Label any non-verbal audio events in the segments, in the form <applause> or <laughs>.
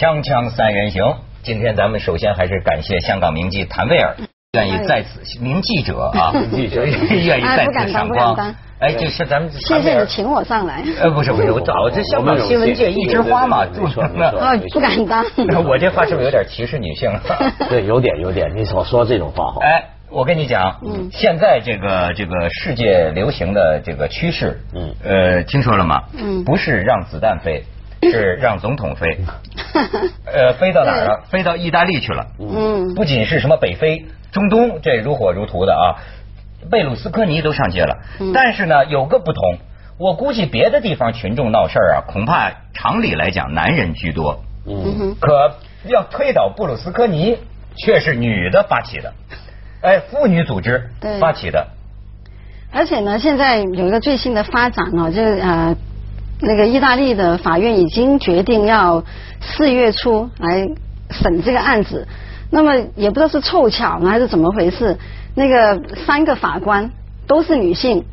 锵锵三人行，今天咱们首先还是感谢香港名记谭威尔，愿意在此名记者啊，记者 <laughs> 愿意在此闪光。哎，就是咱们谢谢你请我上来。呃，不是不是，我早这香港新闻界一枝花嘛，没错没错。啊，不敢当。<laughs> 我这话是不是有点歧视女性？<laughs> 对，有点有点，你少说这种话好。哎，我跟你讲，嗯，现在这个这个世界流行的这个趋势，嗯，呃，听说了吗？嗯，不是让子弹飞。是让总统飞，<laughs> 呃，飞到哪儿了？飞到意大利去了。嗯，不仅是什么北非、中东，这如火如荼的啊，贝鲁斯科尼都上街了。但是呢，有个不同，我估计别的地方群众闹事儿啊，恐怕常理来讲男人居多。嗯，可要推倒布鲁斯科尼，却是女的发起的，哎，妇女组织发起的。而且呢，现在有一个最新的发展呢，就是呃。那个意大利的法院已经决定要四月初来审这个案子，那么也不知道是凑巧呢还是怎么回事，那个三个法官都是女性，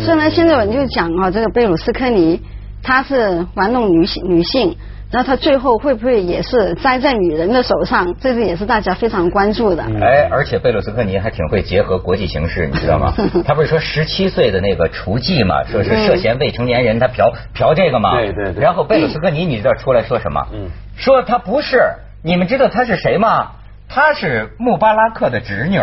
所以呢现在我们就讲啊，这个贝鲁斯科尼他是玩弄女性女性。那他最后会不会也是栽在女人的手上？这个也是大家非常关注的。哎，而且贝鲁斯科尼还挺会结合国际形势，你知道吗？<laughs> 他不是说十七岁的那个雏妓嘛，说是涉嫌未成年人，他嫖嫖这个嘛。对对对。然后贝鲁斯科尼，你知道出来说什么？嗯。说他不是，你们知道他是谁吗？他是穆巴拉克的侄女。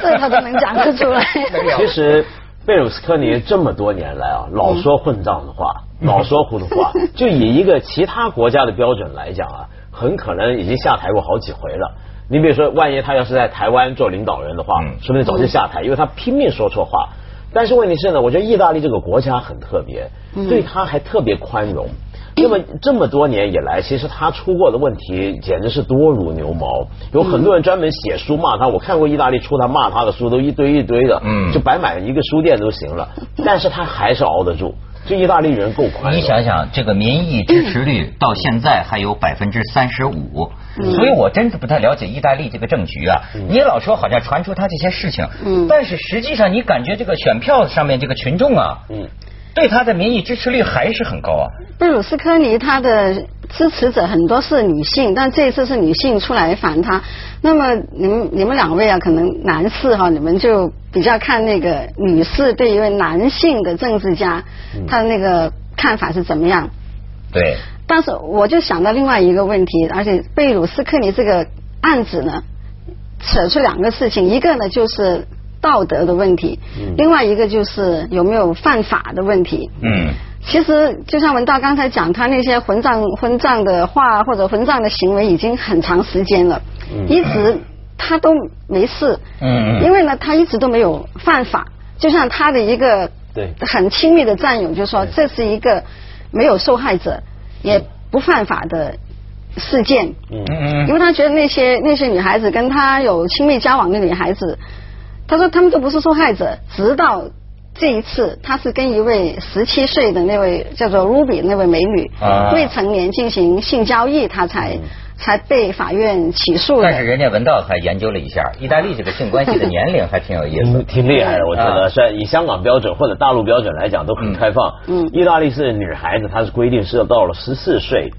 这他都能讲得出来。<laughs> <laughs> 其实。贝鲁斯科尼这么多年来啊，老说混账的话，老说糊涂话，<laughs> 就以一个其他国家的标准来讲啊，很可能已经下台过好几回了。你比如说，万一他要是在台湾做领导人的话，说不定早就下台，因为他拼命说错话。但是问题是呢，我觉得意大利这个国家很特别，对他还特别宽容。那么这么多年以来，其实他出过的问题简直是多如牛毛，有很多人专门写书骂他。我看过意大利出他骂他的书，都一堆一堆的，嗯，就摆满一个书店都行了。但是他还是熬得住，这意大利人够宽。你想想，这个民意支持率到现在还有百分之三十五，所以我真是不太了解意大利这个政局啊。你老说好像传出他这些事情，嗯，但是实际上你感觉这个选票上面这个群众啊，嗯。对他的民意支持率还是很高啊。贝鲁斯科尼他的支持者很多是女性，但这一次是女性出来反他。那么你们你们两位啊，可能男士哈，你们就比较看那个女士对一位男性的政治家他的那个看法是怎么样？对。但是我就想到另外一个问题，而且贝鲁斯科尼这个案子呢，扯出两个事情，一个呢就是。道德的问题，另外一个就是有没有犯法的问题。嗯，其实就像文道刚才讲，他那些混账混账的话或者混账的行为已经很长时间了，一直他都没事。嗯嗯，因为呢，他一直都没有犯法。就像他的一个对很亲密的战友就说，这是一个没有受害者也不犯法的事件。嗯嗯，因为他觉得那些那些女孩子跟他有亲密交往的女孩子。他说他们都不是受害者，直到这一次，他是跟一位十七岁的那位叫做 Ruby 那位美女未成年进行性交易，他才才被法院起诉但是人家文道还研究了一下，意大利这个性关系的年龄还挺有意思，挺厉害的。我觉得，是以香港标准或者大陆标准来讲都很开放。嗯，意大利是女孩子，她是规定是要到了十四岁，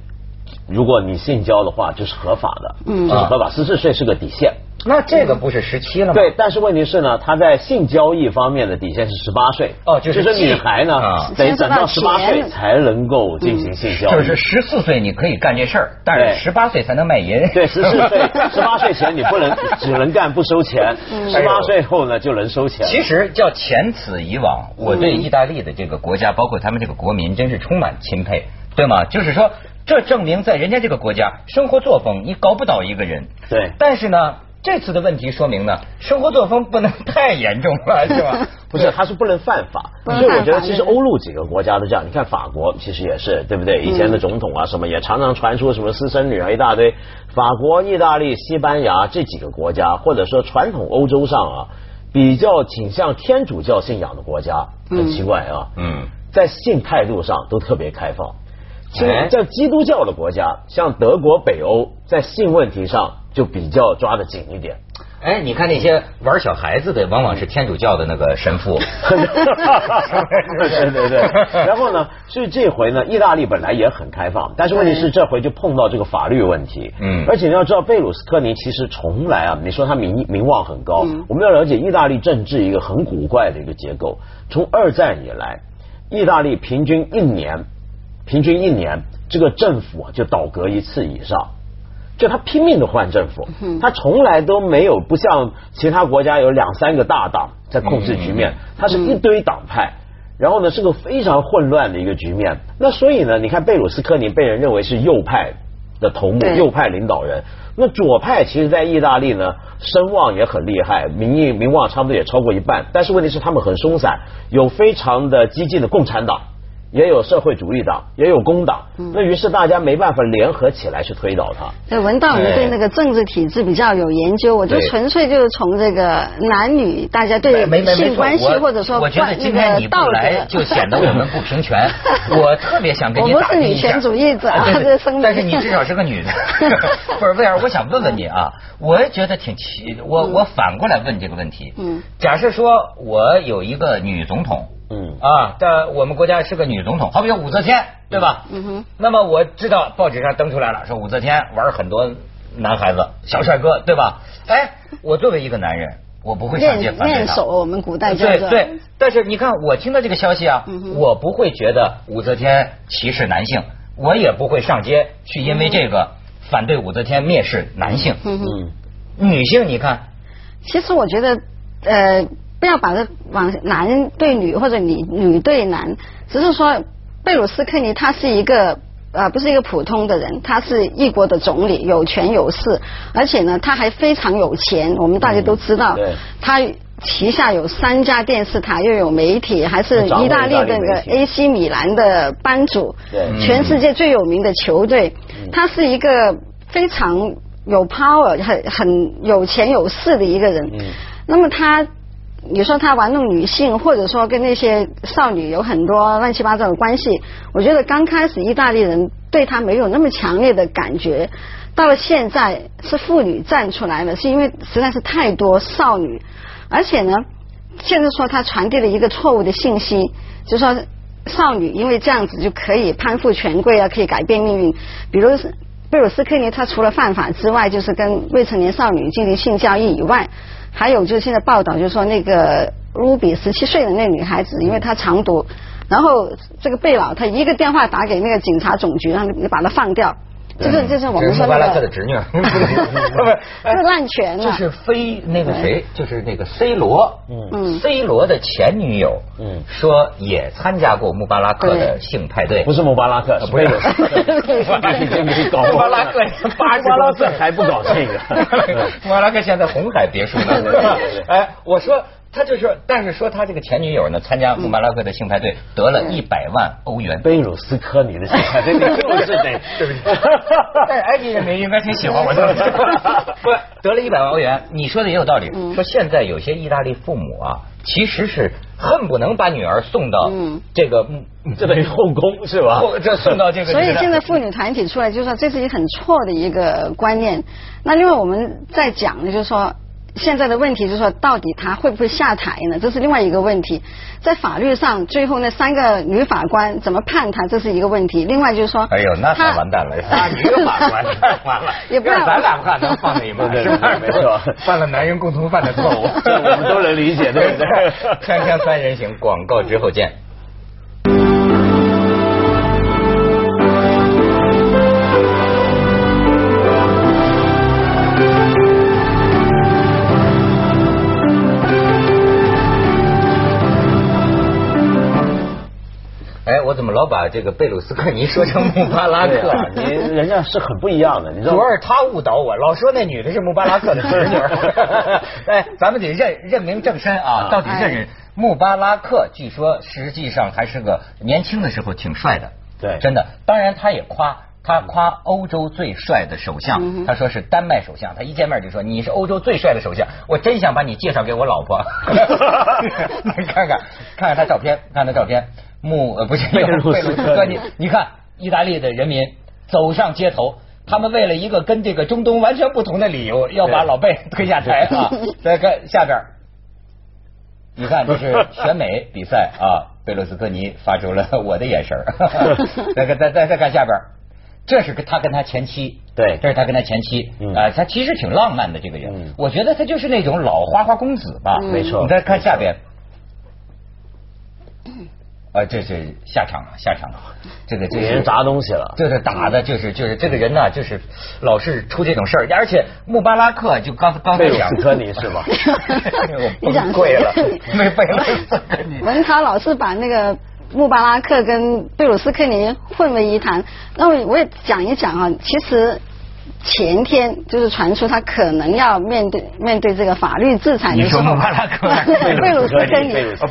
如果你性交的话就是合法的，嗯，就是合法。十四岁是个底线。那这个不是十七了吗？对，但是问题是呢，他在性交易方面的底线是十八岁。哦，就是女孩呢，得等到十八岁才能够进行性交易。就是十四岁你可以干这事儿，但是十八岁才能卖淫。对，十四岁，十八岁前你不能，只能干不收钱。十八岁后呢，就能收钱。其实叫前此以往，我对意大利的这个国家，包括他们这个国民，真是充满钦佩，对吗？就是说，这证明在人家这个国家，生活作风你搞不倒一个人。对。但是呢？这次的问题说明呢，生活作风不能 <laughs> 太严重了，是吧？<laughs> 不是，他是不能犯法。所以我觉得，其实欧陆几个国家都这样。你看法国，其实也是，对不对？以前的总统啊，什么也常常传出什么私生女啊，一大堆。法国、意大利、西班牙这几个国家，或者说传统欧洲上啊，比较倾向天主教信仰的国家，很奇怪啊。嗯，在性态度上都特别开放。在基督教的国家，像德国、北欧，在性问题上。就比较抓得紧一点，哎，你看那些玩小孩子的，往往是天主教的那个神父。<laughs> <laughs> 对对对。然后呢，所以这回呢，意大利本来也很开放，但是问题是这回就碰到这个法律问题。嗯。而且你要知道，贝鲁斯科尼其实从来啊，你说他名名望很高，我们要了解意大利政治一个很古怪的一个结构。从二战以来，意大利平均一年，平均一年这个政府就倒戈一次以上。就他拼命的换政府，他从来都没有不像其他国家有两三个大党在控制局面，他是一堆党派，然后呢是个非常混乱的一个局面。那所以呢，你看贝鲁斯科尼被人认为是右派的头目，右派领导人。那左派其实，在意大利呢，声望也很厉害，民意名望差不多也超过一半。但是问题是，他们很松散，有非常的激进的共产党。也有社会主义党，也有工党，那于是大家没办法联合起来去推倒他。对，文道，你对那个政治体制比较有研究，我就纯粹就是从这个男女大家对性关系或者说我觉得今天你不来就显得我们不平权。<laughs> 我特别想跟你打我不是女权主义者，<laughs> 但是你至少是个女的。不是魏尔？我想问问你啊，我也觉得挺奇。我我反过来问这个问题。嗯。假设说我有一个女总统。嗯啊，但我们国家是个女总统，好比武则天，对吧？嗯哼。那么我知道报纸上登出来了，说武则天玩很多男孩子、小帅哥，对吧？哎，我作为一个男人，我不会上街反对手，我们古代对对。但是你看，我听到这个消息啊，我不会觉得武则天歧视男性，我也不会上街去因为这个反对武则天蔑视男性。嗯哼。女性，你看，其实我觉得，呃。不要把它往男对女或者女女对男，只是说贝鲁斯科尼他是一个呃不是一个普通的人，他是一国的总理，有权有势，而且呢他还非常有钱。我们大家都知道，他旗下有三家电视台，又有媒体，还是意大利的那个 AC 米兰的班主，全世界最有名的球队。他是一个非常有 power、很很有钱有势的一个人。那么他。你说他玩弄女性，或者说跟那些少女有很多乱七八糟的关系，我觉得刚开始意大利人对他没有那么强烈的感觉，到了现在是妇女站出来了，是因为实在是太多少女，而且呢，现在说他传递了一个错误的信息，就说少女因为这样子就可以攀附权贵啊，可以改变命运，比如贝鲁斯科尼他除了犯法之外，就是跟未成年少女进行性交易以外。还有就是现在报道，就是说那个卢比十七岁的那女孩子，因为她藏毒，然后这个贝老他一个电话打给那个警察总局，让你把他放掉。这个就是我们说那个侄女，<laughs> 不是是滥权啊。就是非那个谁，就是那个 C 罗，嗯，C 罗的前女友，嗯，说也参加过穆巴拉克的性派对，不是穆巴拉克，不是，<laughs> 穆巴拉克巴巴拉克还不搞这个，<laughs> 穆巴拉克现在红海别墅呢。哎，我说。他就说，但是说他这个前女友呢，参加穆巴拉克的性派对，得了一百万欧元。贝鲁斯科尼的性派对，就是得，<laughs> 对不对？但是埃及人民应该挺喜欢我的。<laughs> 不，得了一百万欧元，你说的也有道理。说现在有些意大利父母啊，其实是恨不能把女儿送到这个，<laughs> 这等于后宫是吧？这送到这个。所以现在妇女团体出来就是说这是一个很错的一个观念。那另外我们在讲的就是说。现在的问题就是说，到底他会不会下台呢？这是另外一个问题。在法律上，最后那三个女法官怎么判他，这是一个问题。另外就是说，哎呦，那太完蛋了，仨女法官 <laughs> 太完了，也不让咱俩判能放在一边，是吧？没错，<laughs> 犯了男人共同犯的错误，这我们都能理解，对不对？<laughs> 锵锵三人行，广告之后见。怎么老把这个贝鲁斯科尼说成穆巴拉克？你人家是很不一样的，你知道？主要是他误导我，老说那女的是穆巴拉克的侄女。<laughs> 哎，咱们得认认明正身啊！到底认认穆巴拉克？据说实际上还是个年轻的时候挺帅的，对，真的。当然，他也夸他夸欧洲最帅的首相，他说是丹麦首相。他一见面就说你是欧洲最帅的首相，我真想把你介绍给我老婆。<laughs> <laughs> 你看看看看他照片，看他照片。穆呃不是 <laughs> 贝鲁斯科尼，你看意大利的人民走上街头，他们为了一个跟这个中东完全不同的理由，要把老贝推下台啊！<laughs> 再看下边，你看这是选美比赛啊，贝鲁斯科尼发出了我的眼神 <laughs> 再看再再再看下边，这是他跟他前妻，对，这是他跟他前妻啊，他其实挺浪漫的这个人，我觉得他就是那种老花花公子吧，没错。你再看下边。啊，这是下场了，下场了，这个这人砸东西了，就是打的，就是就是这个人呢，就是老是出这种事儿，而且穆巴拉克就刚刚才讲，科尼是吧？<laughs> 你讲贵了，没贝鲁 <laughs> 斯科尼。文涛老是把那个穆巴拉克跟贝鲁斯科尼混为一谈，那我我也讲一讲啊，其实。前天就是传出他可能要面对面对这个法律制裁的时候，<laughs> 贝鲁斯科尼，贝鲁斯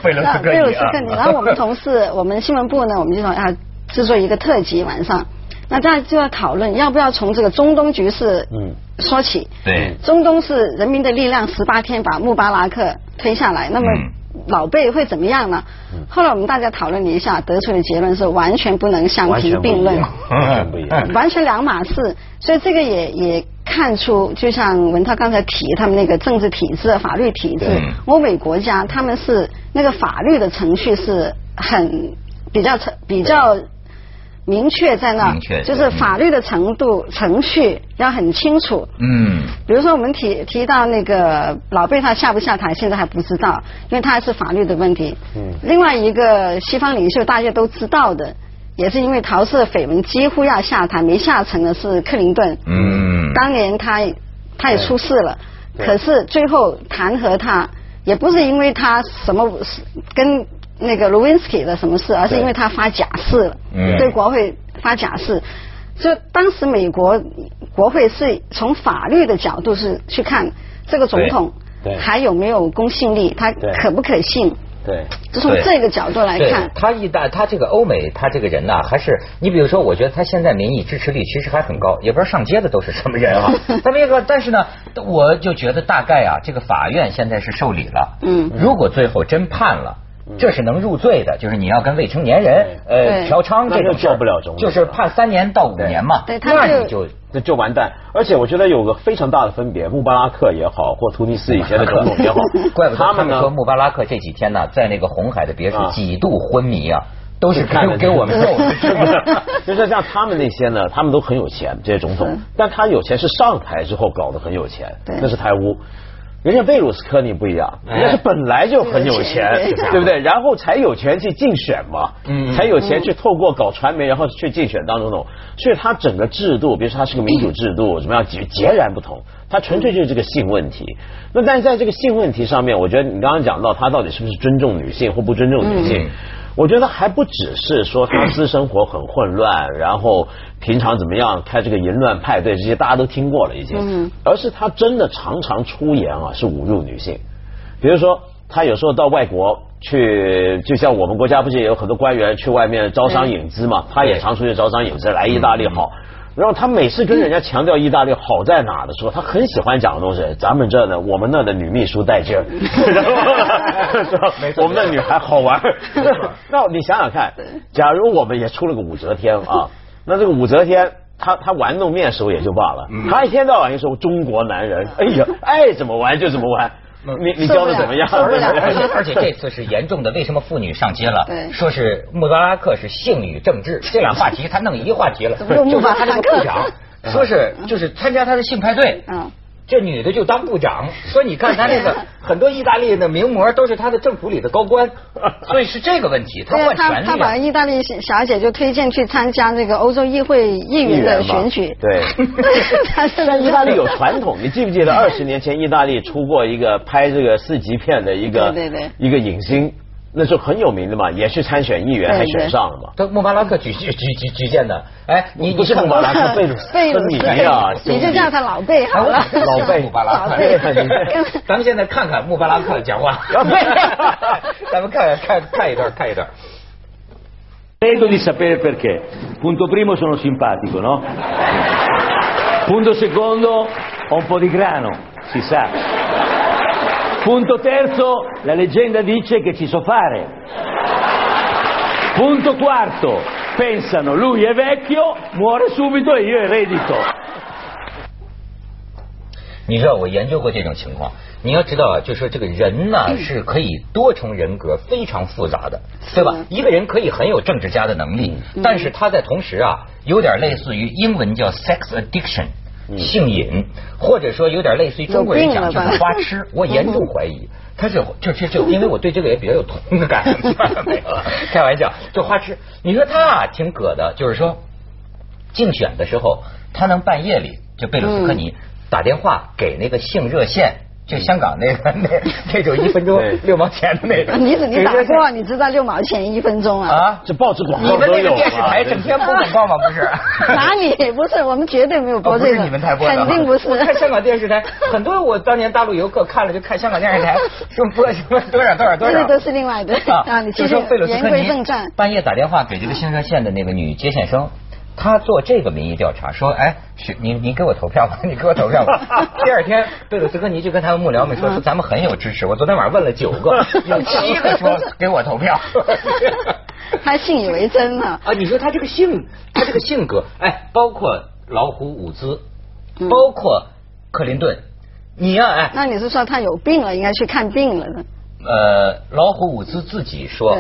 科尼，然后我们同事，我们新闻部呢，我们就说要制作一个特辑晚上，那大家就要讨论要不要从这个中东局势嗯。说起，对，中东是人民的力量十八天把穆巴拉克推下来，那么。老辈会怎么样呢？后来我们大家讨论了一下，得出的结论是完全不能相提并论，完全不一样，完全两码事。所以这个也也看出，就像文涛刚才提，他们那个政治体制、法律体制，欧美国家他们是那个法律的程序是很比较成比较。明确在那，就是法律的程度程序要很清楚。嗯，比如说我们提提到那个老贝他下不下台，现在还不知道，因为他还是法律的问题。嗯，另外一个西方领袖大家都知道的，也是因为桃色绯闻几乎要下台没下成的是克林顿。嗯，当年他他也出事了，可是最后弹劾他也不是因为他什么跟。那个卢温斯基的什么事，而是因为他发假誓了，对国会发假誓，所以当时美国国会是从法律的角度是去看这个总统还有没有公信力，他可不可信？对，就从这个角度来看，他一旦他这个欧美他这个人呐，还是你比如说，我觉得他现在民意支持率其实还很高，也不知道上街的都是什么人啊。<laughs> 他那个，但是呢，我就觉得大概啊，这个法院现在是受理了，嗯，如果最后真判了。这是能入罪的，就是你要跟未成年人呃嫖娼，这个做不了中，就是判三年到五年嘛，那你就那就完蛋。而且我觉得有个非常大的分别，穆巴拉克也好，或图尼斯以前的总统也好，<laughs> 怪不得他们说穆巴拉克这几天呢，在那个红海的别墅几度昏迷啊，<laughs> 都是看给我们 <laughs> 揍的。就是像他们那些呢，他们都很有钱，这些总统，但他有钱是上台之后搞得很有钱，那是台乌。人家贝鲁斯科尼不一样，人家是本来就很有钱，对不对？然后才有钱去竞选嘛，才有钱去透过搞传媒，然后去竞选当总统。所以他整个制度，比如说他是个民主制度，怎么样截截然不同。他纯粹就是这个性问题。那但是在这个性问题上面，我觉得你刚刚讲到他到底是不是尊重女性或不尊重女性？我觉得还不只是说他私生活很混乱，然后平常怎么样开这个淫乱派对，这些大家都听过了已经，而是他真的常常出言啊，是侮辱女性。比如说他有时候到外国去，就像我们国家不是也有很多官员去外面招商引资嘛，他也常出去招商引资，来意大利好。然后他每次跟人家强调意大利好在哪的时候，他很喜欢讲的东西。咱们这呢，我们那的女秘书带劲儿，<laughs> 我们的女孩好玩。那你想想看，假如我们也出了个武则天啊，<laughs> 那这个武则天，她她玩弄面首也就罢了，她一天到晚就说中国男人，哎呀，爱怎么玩就怎么玩。你你教的怎么样？<laughs> 而且而且这次是严重的，为什么妇女上街了？说是穆巴拉克是性与政治这俩话题，他弄一话题了，<laughs> 就是他这个部长，说是就是参加他的性派对。这女的就当部长，所以你看她那个 <laughs> 很多意大利的名模都是她的政府里的高官，<laughs> 所以是这个问题，她换权力。他把意大利小姐就推荐去参加那个欧洲议会议员的选举。对，<laughs> 在意大利有传统，你记不记得二十年前意大利出过一个拍这个四级片的一个一个影星？那是很有名的嘛，也去参选议员，还选上了嘛。都穆巴拉克举举举举举荐的，哎，你不是穆巴拉克贝鲁贝鲁斯啊，你就叫他老贝好了。老贝穆巴拉克，咱们现在看看穆巴拉克讲话。<laughs> 咱们看看看一段，看一段。Credo di sapere perché. Punto primo sono simpatico, no? Punto secondo ho un po' di grano, si sa. Punto terzo, la leggenda dice che ci so fare. Punto quarto, pensano lui è vecchio, muore subito e io eredito. 你知道我研究过这种情况。你要知道啊，就说这个人呢是可以多重人格，非常复杂的，对吧？一个人可以很有政治家的能力，但是他在同时啊，有点类似于英文叫 sex addiction，性瘾，或者说有点类似于中国人讲就是花痴。<laughs> 我严重怀疑他是就就就，<laughs> 因为我对这个也比较有同感。没有，<laughs> 开玩笑，就花痴。你说他啊挺葛的，就是说竞选的时候，他能半夜里就贝鲁斯科尼打电话给那个性热线。就香港那个那那种一分钟六毛钱的那个，你你打过？你知道六毛钱一分钟啊？啊，这报纸广告你们那个电视台整天播广告吗？不是？<laughs> 哪里不是？我们绝对没有播这个。不是你们台播的，肯定不是。看香港电视台，很多我当年大陆游客看了就看香港电视台说播什么多少多少多少。这都是另外的啊！你继续言归正传。半夜打电话给这个新热线的那个女接线生。他做这个民意调查，说，哎，是你你给我投票吧，你给我投票吧。<laughs> <laughs> 第二天，贝鲁斯科尼就跟他们幕僚们说，说咱们很有支持。我昨天晚上问了九个，有七个说给我投票。<laughs> 他信以为真了啊！你说他这个性，他这个性格，哎，包括老虎伍兹，包括克林顿，你呀，哎，那你是说他有病了，应该去看病了呢？呃，老虎伍兹自己说，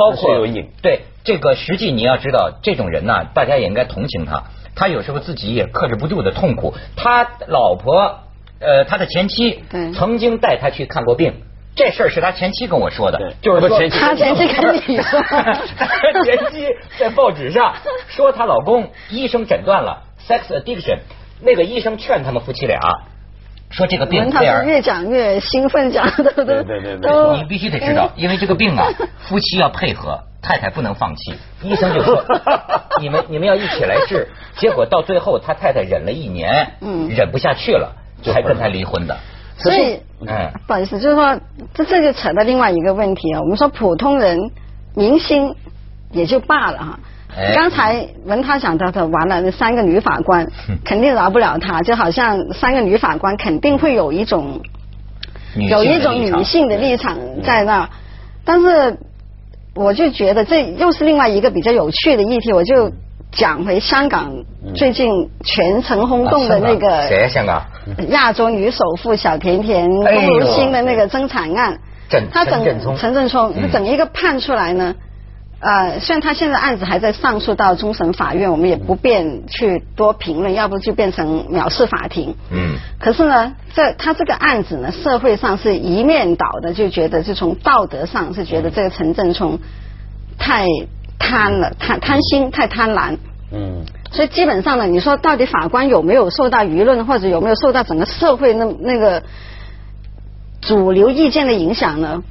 包括有瘾，对。这个实际你要知道，这种人呢，大家也应该同情他。他有时候自己也克制不住的痛苦。他老婆，呃，他的前妻曾经带他去看过病，这事儿是他前妻跟我说的，就是说他前妻跟你说，<laughs> 前妻在报纸上说她老公医生诊断了 sex addiction，那个医生劝他们夫妻俩。说这个病，他是越讲越兴奋，讲的都对对对，你必须得知道，因为这个病啊，夫妻要配合，太太不能放弃。医生就说，你们你们要一起来治。结果到最后，他太太忍了一年，嗯，忍不下去了，才跟他离婚的。所以，嗯，不好意思，就是说，这这就扯到另外一个问题啊。我们说普通人、明星也就罢了哈。刚才文涛讲到的，完了那三个女法官肯定饶不了他，就好像三个女法官肯定会有一种有一种女性的立场在那，但是我就觉得这又是另外一个比较有趣的议题，我就讲回香港最近全城轰动的那个谁香港？亚洲女首富小甜甜龚如心的那个争产案，他整陈振聪。他整一个判出来呢。呃，虽然他现在案子还在上诉到终审法院，我们也不便去多评论，要不就变成藐视法庭。嗯。可是呢，这他这个案子呢，社会上是一面倒的，就觉得就从道德上是觉得这个陈振聪太贪了，贪贪心，太贪婪。嗯。所以基本上呢，你说到底法官有没有受到舆论或者有没有受到整个社会那那个主流意见的影响呢？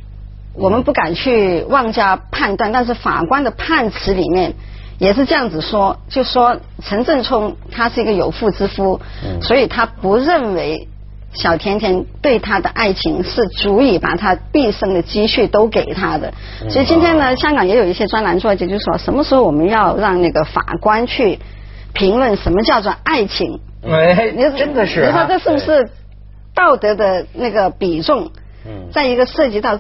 我们不敢去妄加判断，但是法官的判词里面也是这样子说，就说陈振聪他是一个有妇之夫，所以他不认为小甜甜对他的爱情是足以把他毕生的积蓄都给他的。所以今天呢，香港也有一些专栏作家就说，什么时候我们要让那个法官去评论什么叫做爱情？哎，你真的是，你说这是不是道德的那个比重？嗯，在一个涉及到。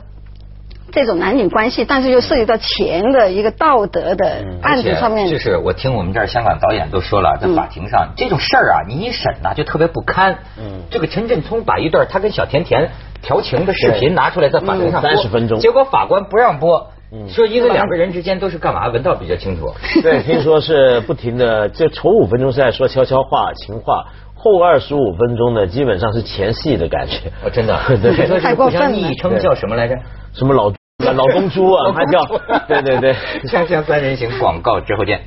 这种男女关系，但是又涉及到钱的一个道德的案子上面。就是我听我们这儿香港导演都说了，在法庭上这种事儿啊，你一审呢就特别不堪。嗯。这个陈振聪把一段他跟小甜甜调情的视频拿出来在法庭上播，三十分钟，结果法官不让播，说因为两个人之间都是干嘛？文道比较清楚。<laughs> 对，听说是不停的，就头五分钟是在说悄悄话、情话，后二十五分钟呢基本上是前戏的感觉。哦，真的。<laughs> 对，太过分了。昵称叫什么来着？什么老？老公猪啊，他叫，<laughs> 对对对，锵锵三人行广告之后见。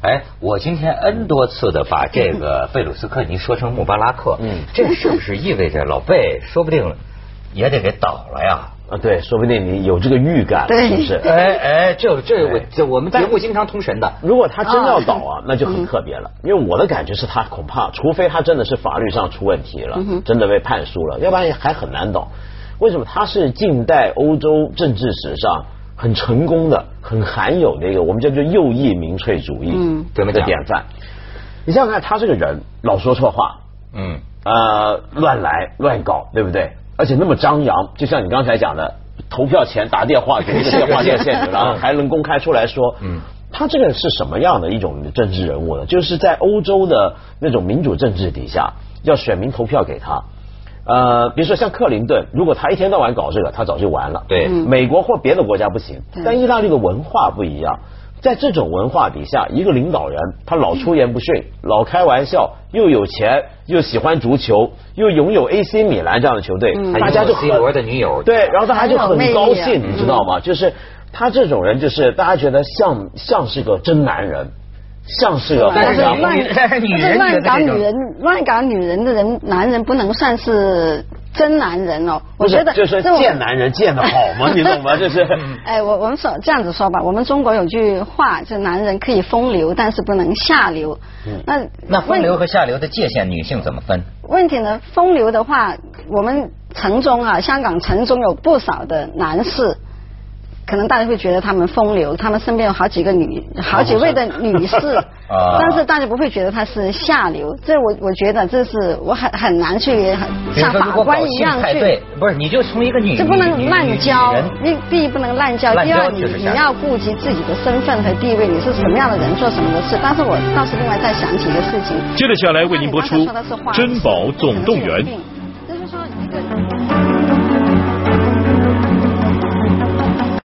哎，我今天 N 多次的把这个贝鲁斯科尼说成穆巴拉克，嗯，这是不是意味着老贝说不定也得给倒了呀？啊，对，说不定你有这个预感，是不是？<laughs> 哎哎，这这我这我们节目经常通神的。如果他真要倒啊，那就很特别了。因为我的感觉是他恐怕，除非他真的是法律上出问题了，真的被判输了，要不然还很难倒。为什么？他是近代欧洲政治史上很成功的、很罕有的一个我们叫做右翼民粹主义的典范。你想想看，他这个人老说错话，嗯。呃乱来乱搞，对不对？而且那么张扬，就像你刚才讲的，投票前打电话给那个电话热线，然后还能公开出来说，嗯，他这个是什么样的一种政治人物呢？就是在欧洲的那种民主政治底下，要选民投票给他。呃，比如说像克林顿，如果他一天到晚搞这个，他早就完了。对，美国或别的国家不行，但意大利的文化不一样。在这种文化底下，一个领导人他老出言不逊，老开玩笑，又有钱，又喜欢足球，又拥有 AC 米兰这样的球队，大家就 C 罗的女友。对，然后大家就很高兴，你知道吗？就是他这种人，就是大家觉得像像是个真男人。像是个但是乱乱搞女人、乱搞女人的人，男人不能算是真男人哦。我觉得就是贱男人贱的好吗？<laughs> 你懂吗？就是。哎，我我们说这样子说吧，我们中国有句话，就男人可以风流，但是不能下流。嗯那那风流和下流的界限，女性怎么分？问题呢？风流的话，我们城中啊，香港城中有不少的男士。可能大家会觉得他们风流，他们身边有好几个女、好几位的女士，<laughs> 但是大家不会觉得他是下流。这我我觉得这是我很很难去像法官一样去。不是，你就从一个女这不能滥交。你第一不能滥交，第二你你要顾及自己的身份和地位，你是什么样的人做什么的事。但是我倒是另外再想起一个事情。接着下来为您播出《珍宝总动员》。就是说一个。